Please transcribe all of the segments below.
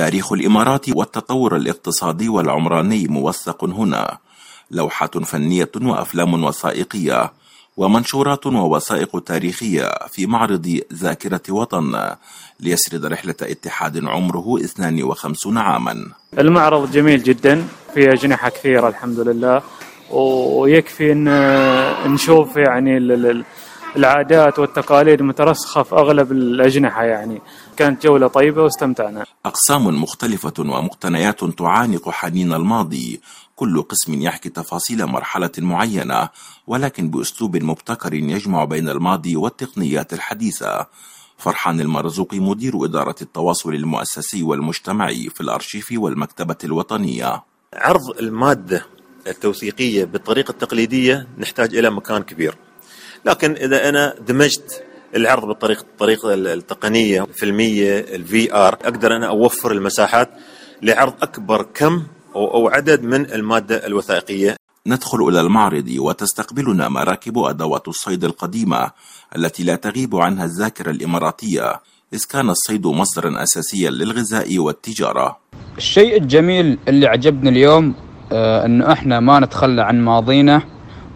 تاريخ الإمارات والتطور الاقتصادي والعمراني موثق هنا. لوحة فنية وأفلام وثائقية ومنشورات ووثائق تاريخية في معرض ذاكرة وطن ليسرد رحلة اتحاد عمره 52 عاما. المعرض جميل جدا فيه أجنحة كثيرة الحمد لله ويكفي ان نشوف يعني العادات والتقاليد مترسخة في أغلب الأجنحة يعني. كانت جولة طيبة واستمتعنا. أقسام مختلفة ومقتنيات تعانق حنين الماضي. كل قسم يحكي تفاصيل مرحلة معينة ولكن بأسلوب مبتكر يجمع بين الماضي والتقنيات الحديثة. فرحان المرزوقي مدير إدارة التواصل المؤسسي والمجتمعي في الأرشيف والمكتبة الوطنية. عرض المادة التوثيقية بالطريقة التقليدية نحتاج إلى مكان كبير. لكن إذا أنا دمجت العرض بالطريقة الطريقة التقنية الفيلمية ال VR أقدر أنا أوفر المساحات لعرض أكبر كم أو عدد من المادة الوثائقية. ندخل إلى المعرض وتستقبلنا مراكب أدوات الصيد القديمة التي لا تغيب عنها الذاكرة الإماراتية إذ كان الصيد مصدرا أساسيا للغذاء والتجارة. الشيء الجميل اللي عجبني اليوم آه أنه إحنا ما نتخلى عن ماضينا.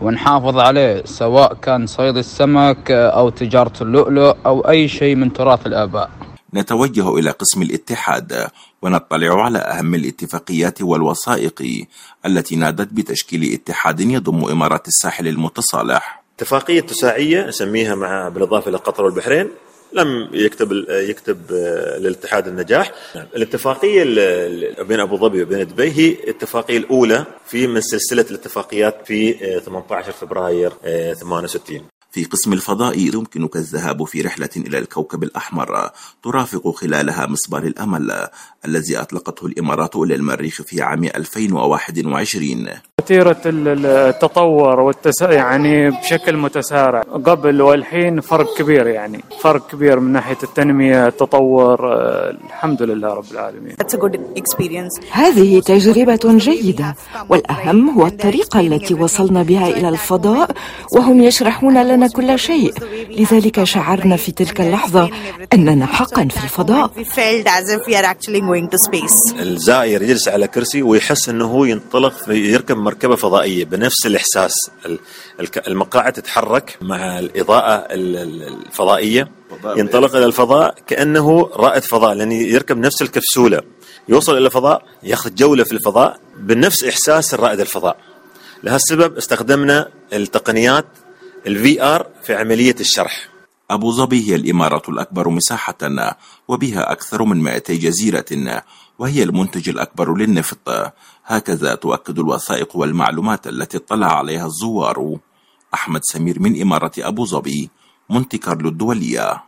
ونحافظ عليه سواء كان صيد السمك أو تجارة اللؤلؤ أو أي شيء من تراث الآباء. نتوجه إلى قسم الاتحاد ونطلع على أهم الاتفاقيات والوثائق التي نادت بتشكيل اتحاد يضم إمارات الساحل المتصالح. اتفاقية تساعية نسميها مع بالإضافة إلى قطر والبحرين لم يكتب يكتب للاتحاد النجاح. الاتفاقية بين أبو ظبي وبين دبي هي الاتفاقية الأولى في من سلسلة الاتفاقيات في 18 فبراير 68 في قسم الفضاء يمكنك الذهاب في رحلة إلى الكوكب الأحمر ترافق خلالها مسبار الأمل الذي أطلقته الإمارات إلى المريخ في عام 2021 وتيرة التطور والتس... يعني بشكل متسارع. قبل والحين فرق كبير يعني فرق كبير من ناحية التنمية التطور الحمد لله رب العالمين. هذه تجربة جيدة والأهم هو الطريقة التي وصلنا بها إلى الفضاء وهم يشرحون لنا كل شيء. لذلك شعرنا في تلك اللحظة أننا حقا في الفضاء. الزائر يجلس على كرسي ويحس أنه ينطلق يركب مركبة فضائية بنفس الإحساس. المقاعد تتحرك مع الإضاءة الفضائية. ينطلق إلى الفضاء كأنه رائد فضاء لأن يركب نفس الكبسولة. يوصل إلى الفضاء يأخذ جولة في الفضاء بنفس إحساس الرائد الفضاء. لهالسبب استخدمنا التقنيات ال VR في عملية الشرح. أبو ظبي هي الإمارة الأكبر مساحة وبها أكثر من 200 جزيرة وهي المنتج الأكبر للنفط. هكذا تؤكد الوثائق والمعلومات التي اطلع عليها الزوار أحمد سمير من إمارة أبو ظبي مونتي كارلو الدولية